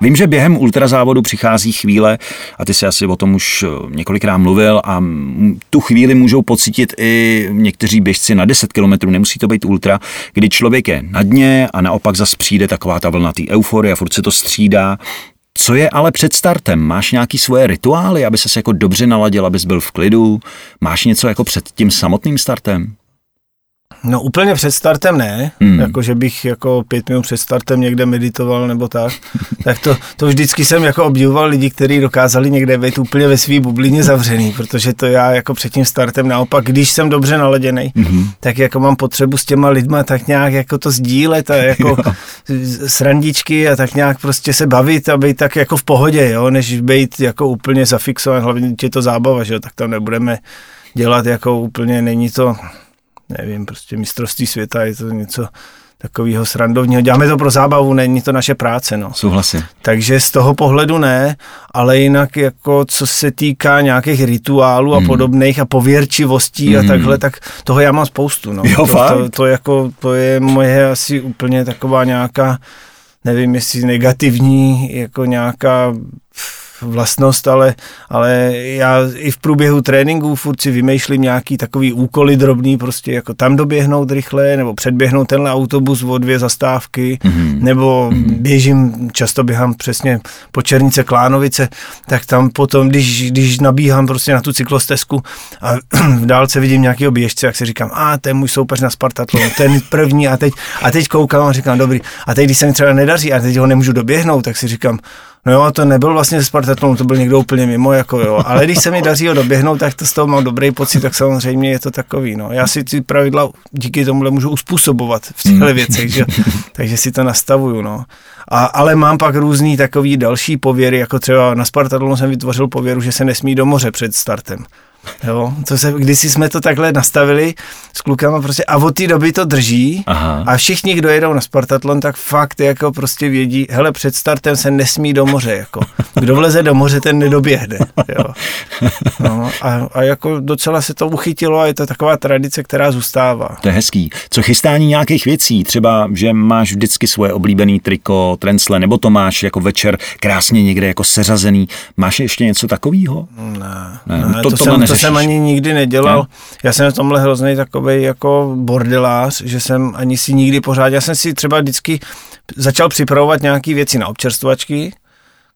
S1: Vím, že během ultrazávodu přichází chvíle, a ty si asi o tom už eh, několikrát mluvil, a tu chvíli můžou pocítit i někteří běžci na 10 km, nemusí to být ultra, kdy člověk je na dně a naopak zas přijde taková ta vlna té euforie a furt se to střídá. Co je ale před startem? Máš nějaký svoje rituály, aby se jako dobře naladil, abys byl v klidu? Máš něco jako před tím samotným startem?
S2: No úplně před startem ne, hmm. jako že bych jako pět minut před startem někde meditoval nebo tak, tak to, to vždycky jsem jako obdivoval lidi, kteří dokázali někde být úplně ve své bublině zavřený, protože to já jako před tím startem naopak, když jsem dobře naladěný, hmm. tak jako mám potřebu s těma lidma tak nějak jako to sdílet a jako srandičky a tak nějak prostě se bavit a být tak jako v pohodě, jo, než být jako úplně zafixovaný, hlavně je to zábava, že jo, tak to nebudeme dělat jako úplně, není to nevím, prostě mistrovství světa, je to něco takového srandovního. Děláme to pro zábavu, není to naše práce. No.
S1: Souhlasím.
S2: Takže z toho pohledu ne, ale jinak jako co se týká nějakých rituálů a hmm. podobných a pověrčivostí hmm. a takhle, tak toho já mám spoustu. No.
S1: Jo,
S2: to, fakt? To, to, jako, to je moje asi úplně taková nějaká, nevím jestli negativní, jako nějaká vlastnost, ale, ale já i v průběhu tréninku furt si vymýšlím nějaký takový úkoly drobný, prostě jako tam doběhnout rychle, nebo předběhnout tenhle autobus o dvě zastávky, mm-hmm. nebo mm-hmm. běžím, často běhám přesně po Černice Klánovice, tak tam potom, když, když nabíhám prostě na tu cyklostezku a v dálce vidím nějakého běžce, jak si říkám, a je můj soupeř na Spartatlonu, ten první a teď, a teď koukám a říkám, dobrý, a teď, když se mi třeba nedaří a teď ho nemůžu doběhnout, tak si říkám, No jo, to nebyl vlastně ze Spartatlonu, to byl někdo úplně mimo, jako jo. Ale když se mi daří ho doběhnout, tak to z toho mám dobrý pocit, tak samozřejmě je to takový, no. Já si ty pravidla díky tomuhle můžu uspůsobovat v těchto hmm. věcech, že? takže si to nastavuju, no. A, ale mám pak různý takový další pověry, jako třeba na Spartatlonu jsem vytvořil pověru, že se nesmí do moře před startem. Jo, to se, kdysi jsme to takhle nastavili s klukama prostě a od té doby to drží Aha. a všichni, kdo jedou na Spartatlon, tak fakt jako prostě vědí, hele, před startem se nesmí do moře, jako. Kdo vleze do moře, ten nedoběhne, jo. No, a, a, jako docela se to uchytilo a je to taková tradice, která zůstává.
S1: To je hezký. Co chystání nějakých věcí? Třeba, že máš vždycky svoje oblíbený triko, trensle, nebo to máš jako večer krásně někde jako seřazený. Máš ještě něco takového?
S2: Ne, ne, ne to, to, to, jsem, to jsem ani nikdy nedělal. Ne? Já jsem v tomhle hrozný takový jako bordelář, že jsem ani si nikdy pořád, já jsem si třeba vždycky začal připravovat nějaké věci na občerstvačky,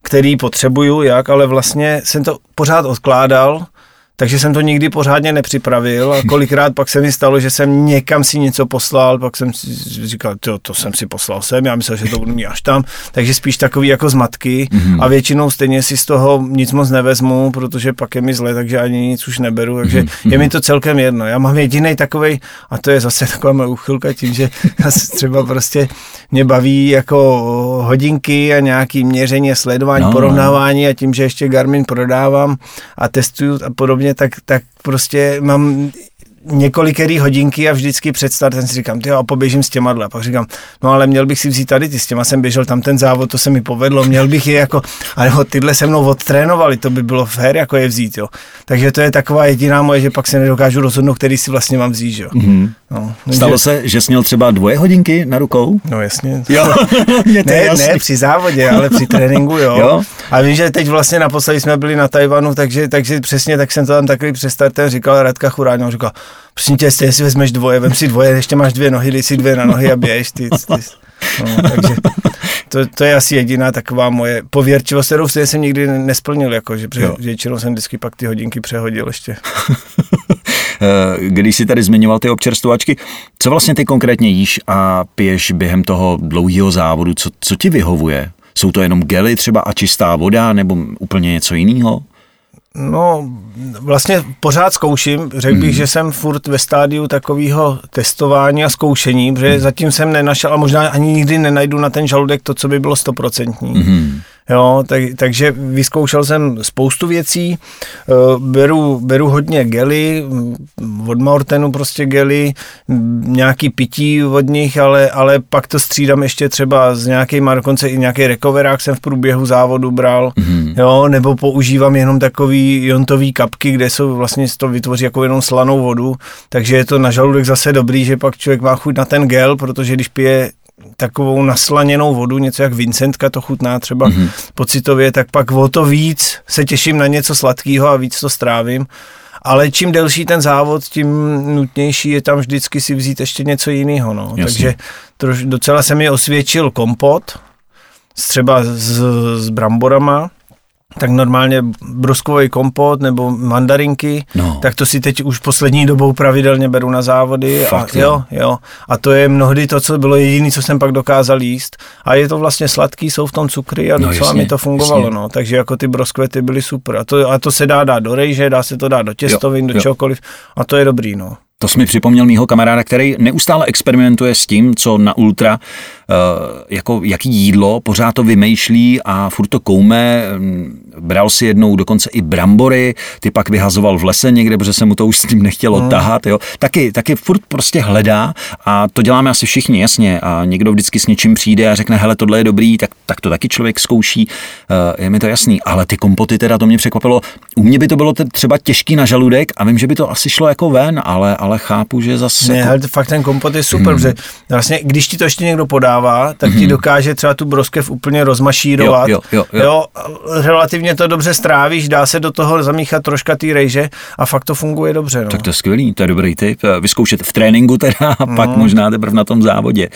S2: který potřebuju, jak, ale vlastně jsem to pořád odkládal, takže jsem to nikdy pořádně nepřipravil a kolikrát pak se mi stalo, že jsem někam si něco poslal, pak jsem si říkal, to, to jsem si poslal sem, já myslel, že to budu mít až tam, takže spíš takový jako zmatky mm-hmm. a většinou stejně si z toho nic moc nevezmu, protože pak je mi zle, takže ani nic už neberu, takže mm-hmm. je mi to celkem jedno. Já mám jediný takový, a to je zase taková moje uchylka tím, že třeba prostě mě baví jako hodinky a nějaký měření, sledování, no, porovnávání a tím, že ještě Garmin prodávám a testuju a podobně, podobně, tak, tak prostě mám několikerý hodinky a vždycky před startem si říkám, ty a poběžím s těma A pak říkám, no ale měl bych si vzít tady ty, s těma jsem běžel tam ten závod, to se mi povedlo, měl bych je jako, ale tyhle se mnou odtrénovali, to by bylo fér, jako je vzít, jo. Takže to je taková jediná moje, že pak se nedokážu rozhodnout, který si vlastně mám vzít, jo. Mm-hmm.
S1: No, Stalo že... se, že jsi měl třeba dvoje hodinky na rukou?
S2: No jasně. Jo, ne, ne, při závodě, ale při tréninku, jo. jo. A vím, že teď vlastně naposledy jsme byli na Tajvanu, takže, takže přesně tak jsem to tam takový před startem říkal Radka Churáň, říkal, prosím tě, jestli si vezmeš dvoje, vem si dvoje, ještě máš dvě nohy, dej si dvě na nohy a běž. Ty, ty. No, takže to, to, je asi jediná taková moje pověrčivost, kterou jsem nikdy nesplnil, jako, že většinou jsem vždycky pak ty hodinky přehodil ještě.
S1: když si tady zmiňoval ty občerstvovačky, co vlastně ty konkrétně jíš a piješ během toho dlouhého závodu, co, co ti vyhovuje? Jsou to jenom gely třeba a čistá voda nebo úplně něco jiného?
S2: No, vlastně pořád zkouším. Řekl bych, mm. že jsem furt ve stádiu takového testování a zkoušení, protože mm. zatím jsem nenašel a možná ani nikdy nenajdu na ten žaludek to, co by bylo stoprocentní. Mm. Jo, tak, takže vyzkoušel jsem spoustu věcí, eh, beru, beru hodně gely, od Mortenu prostě gely, nějaký pití od nich, ale, ale pak to střídám ještě třeba z nějakýma, dokonce i nějaký recoverák jsem v průběhu závodu bral, mm-hmm. jo, nebo používám jenom takový jontový kapky, kde jsou vlastně to vytvoří jako jenom slanou vodu, takže je to na žaludek zase dobrý, že pak člověk má chuť na ten gel, protože když pije takovou naslaněnou vodu, něco jak Vincentka to chutná třeba mm-hmm. pocitově, tak pak o to víc se těším na něco sladkého a víc to strávím. Ale čím delší ten závod, tím nutnější je tam vždycky si vzít ještě něco jiného. No. Takže troš, docela se mi osvědčil kompot, třeba s, s bramborama, tak normálně bruskový kompot nebo mandarinky, no. tak to si teď už poslední dobou pravidelně beru na závody.
S1: Fakt,
S2: a, jo, jo. A to je mnohdy to, co bylo jediné, co jsem pak dokázal jíst. A je to vlastně sladký, jsou v tom cukry a no, docela jasně, mi to fungovalo. Jasně. No. Takže jako ty broskvety byly super. A to, a to se dá dát do rejže, dá se to dát do těstovin, jo, do jo. čokoliv. A to je dobrý. No.
S1: To jsi mi připomněl mýho kamaráda, který neustále experimentuje s tím, co na ultra, eh, jako jaký jídlo, pořád to vymýšlí a furt to koume. Bral si jednou dokonce i brambory, ty pak vyhazoval v lese někde, protože se mu to už s tím nechtělo hmm. tahat. Jo. Taky, taky furt prostě hledá a to děláme asi všichni, jasně. A někdo vždycky s něčím přijde a řekne, hele, tohle je dobrý, tak, tak to taky člověk zkouší. Eh, je mi to jasný. Ale ty kompoty teda, to mě překvapilo. U mě by to bylo třeba těžký na žaludek a vím, že by to asi šlo jako ven, ale, ale ale chápu, že zase...
S2: Ne, jako... ale fakt ten kompot je super, hmm. protože vlastně, když ti to ještě někdo podává, tak hmm. ti dokáže třeba tu broskev úplně rozmašírovat. Jo, jo, jo, jo. jo, relativně to dobře strávíš, dá se do toho zamíchat troška ty rejže a fakt to funguje dobře. No.
S1: Tak to je skvělý, to je dobrý tip. Vyzkoušet v tréninku teda a pak hmm. možná teprve na tom závodě.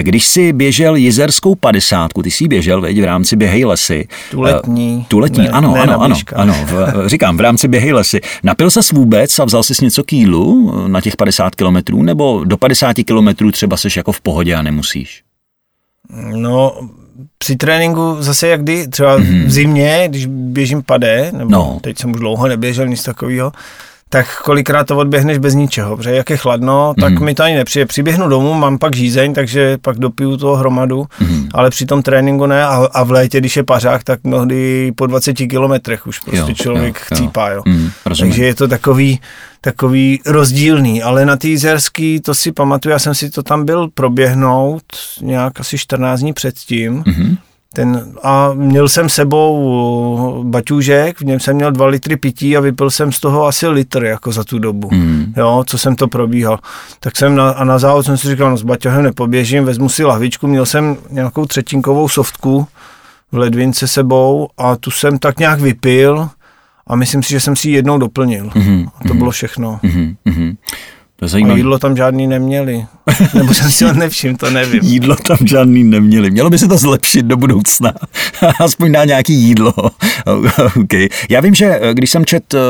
S1: Když si běžel jizerskou padesátku, ty jsi běžel veď, v rámci Běhej lesy.
S2: Tu letní.
S1: Tu letní, ne, ano, ne ano, ano, ano, v, říkám, v rámci Běhej lesy. Napil se vůbec a vzal si něco kýlu na těch 50 kilometrů, nebo do 50 kilometrů třeba seš jako v pohodě a nemusíš?
S2: No, při tréninku zase jak kdy, třeba mm-hmm. v zimě, když běžím pade, nebo no. teď jsem už dlouho neběžel, nic takového, tak kolikrát to odběhneš bez ničeho, protože jak je chladno, tak mm. mi to ani nepřijde. Přiběhnu domů, mám pak žízeň, takže pak dopiju toho hromadu, mm. ale při tom tréninku ne a, a v létě, když je pařák, tak mnohdy po 20 kilometrech už prostě jo, člověk jo, chcípá. Jo. Mm, takže je to takový, takový rozdílný, ale na té Jizerský, to si pamatuju, já jsem si to tam byl proběhnout nějak asi 14 dní předtím, mm-hmm ten, a měl jsem sebou baťůžek, v něm jsem měl dva litry pití a vypil jsem z toho asi litr jako za tu dobu, mm. jo, co jsem to probíhal. Tak jsem na, a na závod jsem si říkal, no s baťohem nepoběžím, vezmu si lahvičku, měl jsem nějakou třetinkovou softku v ledvince sebou a tu jsem tak nějak vypil a myslím si, že jsem si ji jednou doplnil. Mm-hmm. A to mm-hmm. bylo všechno. Mm-hmm.
S1: To je zajímavé.
S2: A jídlo tam žádný neměli. Nebo jsem si ho nevšiml, to nevím.
S1: jídlo tam žádný neměli. Mělo by se to zlepšit do budoucna. Aspoň na nějaký jídlo. okay. Já vím, že eh, když jsem čet uh,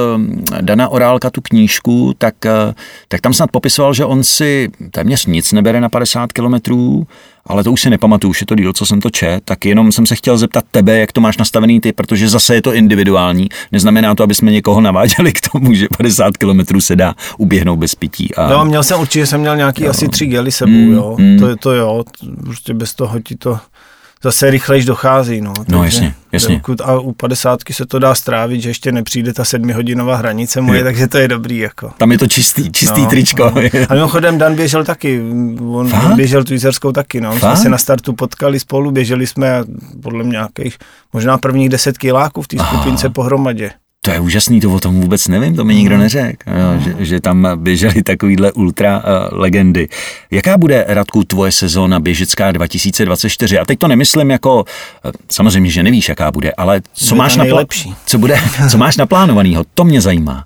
S1: Dana Orálka tu knížku, tak, uh, tak tam snad popisoval, že on si téměř nic nebere na 50 kilometrů, ale to už si nepamatuju, už je to díl, co jsem to čet, tak jenom jsem se chtěl zeptat tebe, jak to máš nastavený ty, protože zase je to individuální. Neznamená to, aby jsme někoho naváděli k tomu, že 50 kilometrů se dá uběhnout bez pití.
S2: A... Jo, měl jsem určitě, jsem měl nějaký jo. asi tři gely sebou, mm, jo. Mm. To, to jo, prostě bez toho ti to zase rychlejš dochází. No,
S1: no jasně, jasně.
S2: Dokud, a u padesátky se to dá strávit, že ještě nepřijde ta sedmihodinová hranice moje, je. takže to je dobrý. Jako.
S1: Tam je to čistý, čistý no, tričko. No.
S2: A mimochodem Dan běžel taky, on Fakt? běžel tu jízerskou taky, no. jsme se na startu potkali spolu, běželi jsme podle mě nějakých, možná prvních deset kiláků v té skupince pohromadě.
S1: To je úžasný, to o tom vůbec nevím, to mi nikdo mhm. neřekl, no. že, že tam běžely takovýhle ultra uh, legendy. Jaká bude, Radku, tvoje sezóna běžecká 2024? A teď to nemyslím jako, eh, samozřejmě, že nevíš, jaká bude, ale co,
S2: bude
S1: máš, napl- co, bude, co máš naplánovanýho, to mě zajímá.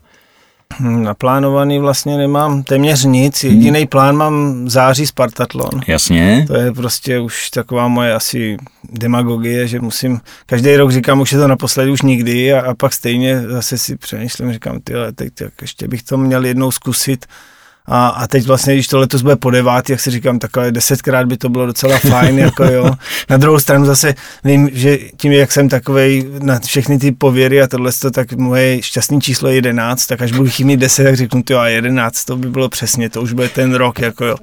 S2: Naplánovaný vlastně nemám téměř nic. Jediný plán mám září Spartatlon.
S1: Jasně.
S2: To je prostě už taková moje asi demagogie, že musím, každý rok říkám, už je to naposledy, už nikdy a, a pak stejně zase si přemýšlím, říkám, ty, teď tak ještě bych to měl jednou zkusit a, a teď vlastně, když to letos bude po devátý, jak si říkám, takhle desetkrát by to bylo docela fajn, jako jo. Na druhou stranu zase vím, že tím, jak jsem takovej na všechny ty pověry a tohle, tak moje šťastný číslo je jedenáct, tak až budu chybnit deset, tak řeknu, ty a jedenáct, to by bylo přesně, to už bude ten rok, jako jo.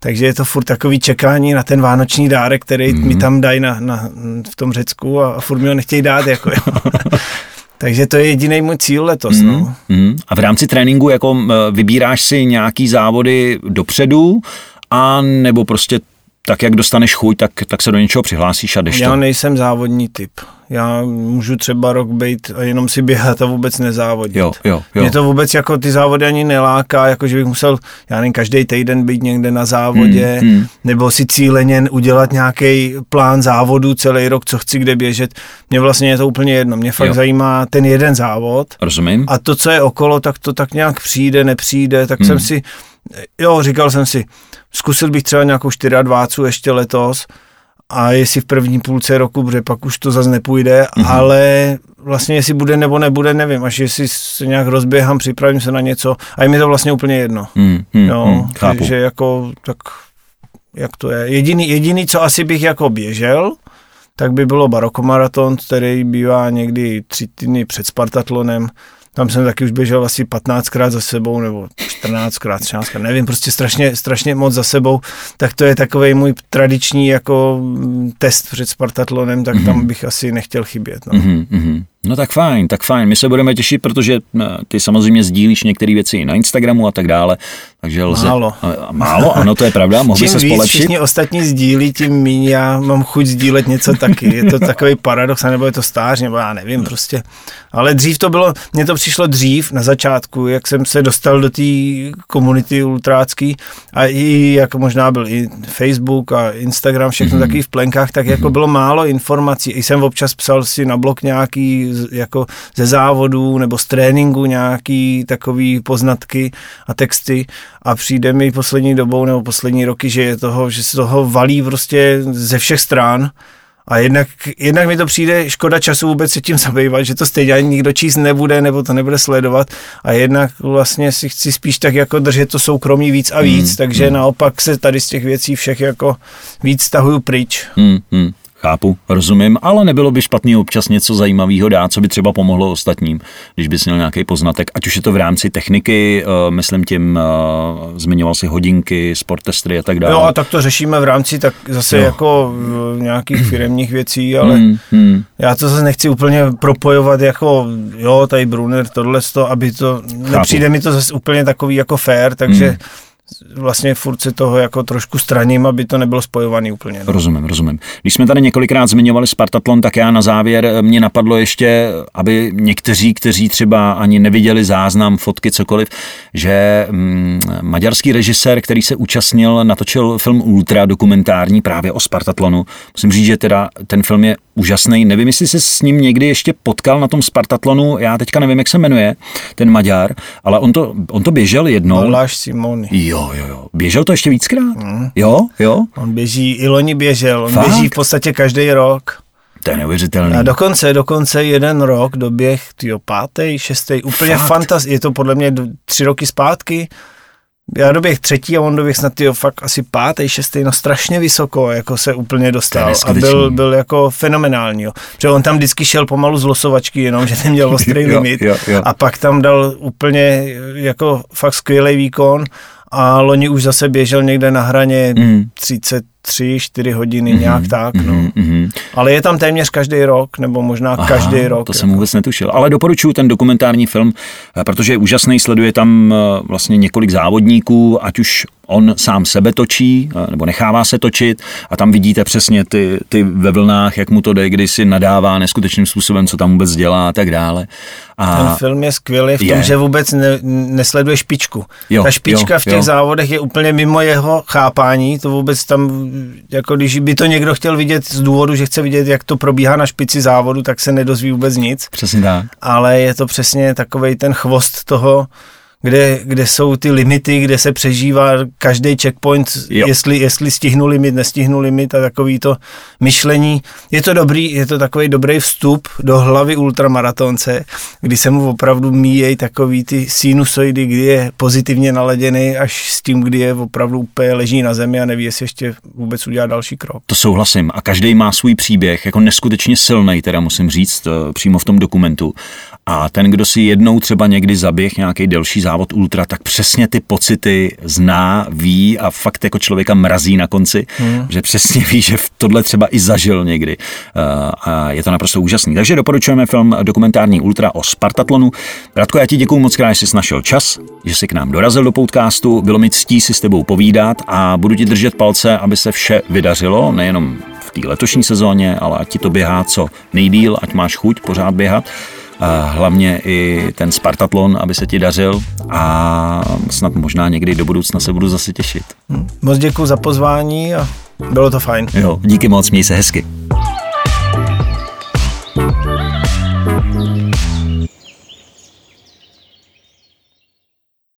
S2: Takže je to furt takový čekání na ten vánoční dárek, který mm. mi tam dají na, na, v tom Řecku a, a furt mi ho nechtějí dát, jako jo. Takže to je jediný můj cíl letos. Mm, no.
S1: mm. A v rámci tréninku jako vybíráš si nějaký závody dopředu a nebo prostě tak, jak dostaneš chuť, tak, tak se do něčeho přihlásíš a jdeš
S2: Já to. nejsem závodní typ. Já můžu třeba rok být a jenom si běhat a vůbec nezávodit.
S1: Jo, jo, jo.
S2: Mě to vůbec jako ty závody ani neláká, jako že bych musel, já nevím, každý týden být někde na závodě, hmm, hmm. nebo si cíleně udělat nějaký plán závodu celý rok, co chci kde běžet. Mně vlastně je to úplně jedno. Mě fakt jo. zajímá ten jeden závod.
S1: Rozumím.
S2: A to, co je okolo, tak to tak nějak přijde, nepřijde, tak hmm. jsem si, jo, říkal jsem si, zkusil bych třeba nějakou 24 ještě letos, a jestli v první půlce roku, protože pak už to zase nepůjde, mm-hmm. ale vlastně jestli bude nebo nebude, nevím, až jestli se nějak rozběhám, připravím se na něco a je mi to vlastně úplně jedno. Mm, mm, jo, mm, chápu. že jako, tak jak to je. Jediný, jediný, co asi bych jako běžel, tak by bylo barokomaraton, který bývá někdy tři týdny před Spartatlonem, tam jsem taky už běžel asi 15krát za sebou, nebo 14krát, 13 nevím, prostě strašně, strašně moc za sebou, tak to je takový můj tradiční jako test před Spartatlonem, tak mm-hmm. tam bych asi nechtěl chybět. No. Mm-hmm.
S1: No tak fajn, tak fajn. My se budeme těšit, protože eh, ty samozřejmě sdílíš některé věci na Instagramu a tak dále, takže lze...
S2: Málo.
S1: Málo, ano, to je pravda, mohl by se
S2: víc všichni ostatní sdílí, tím méně já mám chuť sdílet něco taky. Je to takový paradox, nebo je to stář, nebo já nevím prostě. Ale dřív to bylo, mně to přišlo dřív, na začátku, jak jsem se dostal do té komunity ultrácký a i jak možná byl i Facebook a Instagram, všechno mm-hmm. taky v plenkách, tak jako mhm. bylo málo informací. I jsem občas psal si na blog nějaký jako ze závodů nebo z tréninku nějaký takový poznatky a texty a přijde mi poslední dobou nebo poslední roky, že je toho, že se toho valí prostě ze všech stran a jednak, jednak mi to přijde škoda času vůbec se tím zabývat, že to stejně ani nikdo číst nebude nebo to nebude sledovat a jednak vlastně si chci spíš tak jako držet to soukromí víc a víc, mm, takže mm. naopak se tady z těch věcí všech jako víc stahuju pryč. Mm, mm.
S1: Chápu, rozumím, ale nebylo by špatný občas něco zajímavého dát, co by třeba pomohlo ostatním, když bys měl nějaký poznatek, ať už je to v rámci techniky, uh, myslím tím, uh, zmiňoval si hodinky, sportestry a tak dále.
S2: Jo, a tak to řešíme v rámci tak zase jo. jako uh, nějakých firmních věcí, ale hmm, hmm. já to zase nechci úplně propojovat jako, jo, tady Brunner, tohle, aby to, Chápu. nepřijde mi to zase úplně takový jako fair, takže hmm vlastně furt se toho jako trošku straním, aby to nebylo spojovaný úplně.
S1: No. Rozumím, rozumím. Když jsme tady několikrát zmiňovali Spartatlon, tak já na závěr eh, mě napadlo ještě, aby někteří, kteří třeba ani neviděli záznam, fotky, cokoliv, že mm, maďarský režisér, který se účastnil, natočil film Ultra dokumentární právě o Spartatlonu. Musím říct, že teda ten film je úžasný. Nevím, jestli se s ním někdy ještě potkal na tom Spartatlonu, já teďka nevím, jak se jmenuje, ten Maďar, ale on to, on to běžel jednou.
S2: Voláš Simony.
S1: Jo, jo, jo. Běžel to ještě víckrát? Mm. Jo, jo.
S2: On běží, i loni běžel, on Fakt? běží v podstatě každý rok.
S1: To je neuvěřitelný.
S2: A dokonce, dokonce jeden rok doběh, tyjo, pátý, šestý, úplně fantastický. Je to podle mě tři roky zpátky já doběh třetí a on doběh snad tyjo, fakt asi pátý, šestý, no strašně vysoko, jako se úplně dostal a byl, byl jako fenomenální, jo. Protože on tam vždycky šel pomalu z losovačky, jenom že neměl ostrý limit jo, jo, jo. a pak tam dal úplně jako fakt skvělý výkon a loni už zase běžel někde na hraně mm. 30 tři, čtyři hodiny, mm-hmm, nějak tak. No. Mm-hmm. Ale je tam téměř každý rok, nebo možná Aha, každý rok.
S1: To jako. jsem vůbec netušil. Ale doporučuji ten dokumentární film, eh, protože je úžasný, sleduje tam eh, vlastně několik závodníků, ať už on sám sebe točí, eh, nebo nechává se točit a tam vidíte přesně ty, ty ve vlnách, jak mu to jde, kdy si nadává neskutečným způsobem, co tam vůbec dělá a tak dále.
S2: A Ten film je skvělý v tom, je. že vůbec ne, nesleduje špičku. Jo, Ta špička jo, v těch jo. závodech je úplně mimo jeho chápání, to vůbec tam jako když by to někdo chtěl vidět z důvodu, že chce vidět, jak to probíhá na špici závodu, tak se nedozví vůbec nic.
S1: Přesně tak.
S2: Ale je to přesně takový ten chvost toho, kde, kde jsou ty limity, kde se přežívá každý checkpoint, jestli, jestli stihnu limit, nestihnu limit a takový to myšlení. Je to dobrý, je to takový dobrý vstup do hlavy ultramaratonce, kdy se mu opravdu míjejí takový ty sinusoidy, kdy je pozitivně naladěný, až s tím, kdy je opravdu úplně leží na zemi a neví, jestli ještě vůbec udělá další krok.
S1: To souhlasím a každý má svůj příběh, jako neskutečně silný, teda musím říct, eh, přímo v tom dokumentu. A ten, kdo si jednou třeba někdy zaběh nějaký delší závod ultra, tak přesně ty pocity zná, ví a fakt jako člověka mrazí na konci, hmm. že přesně ví, že v tohle třeba i zažil někdy. Uh, a je to naprosto úžasný. Takže doporučujeme film dokumentární Ultra o Spartatlonu. Radko, já ti děkuji moc krát, že jsi našel čas, že jsi k nám dorazil do podcastu. Bylo mi ctí si s tebou povídat a budu ti držet palce, aby se vše vydařilo, nejenom v té letošní sezóně, ale ať ti to běhá co nejdíl, ať máš chuť pořád běhat Eh, hlavně i ten Spartatlon, aby se ti dařil a snad možná někdy do budoucna se budu zase těšit. Hm.
S2: Moc děkuji za pozvání a bylo to fajn.
S1: Jo, díky moc, měj se hezky. thank you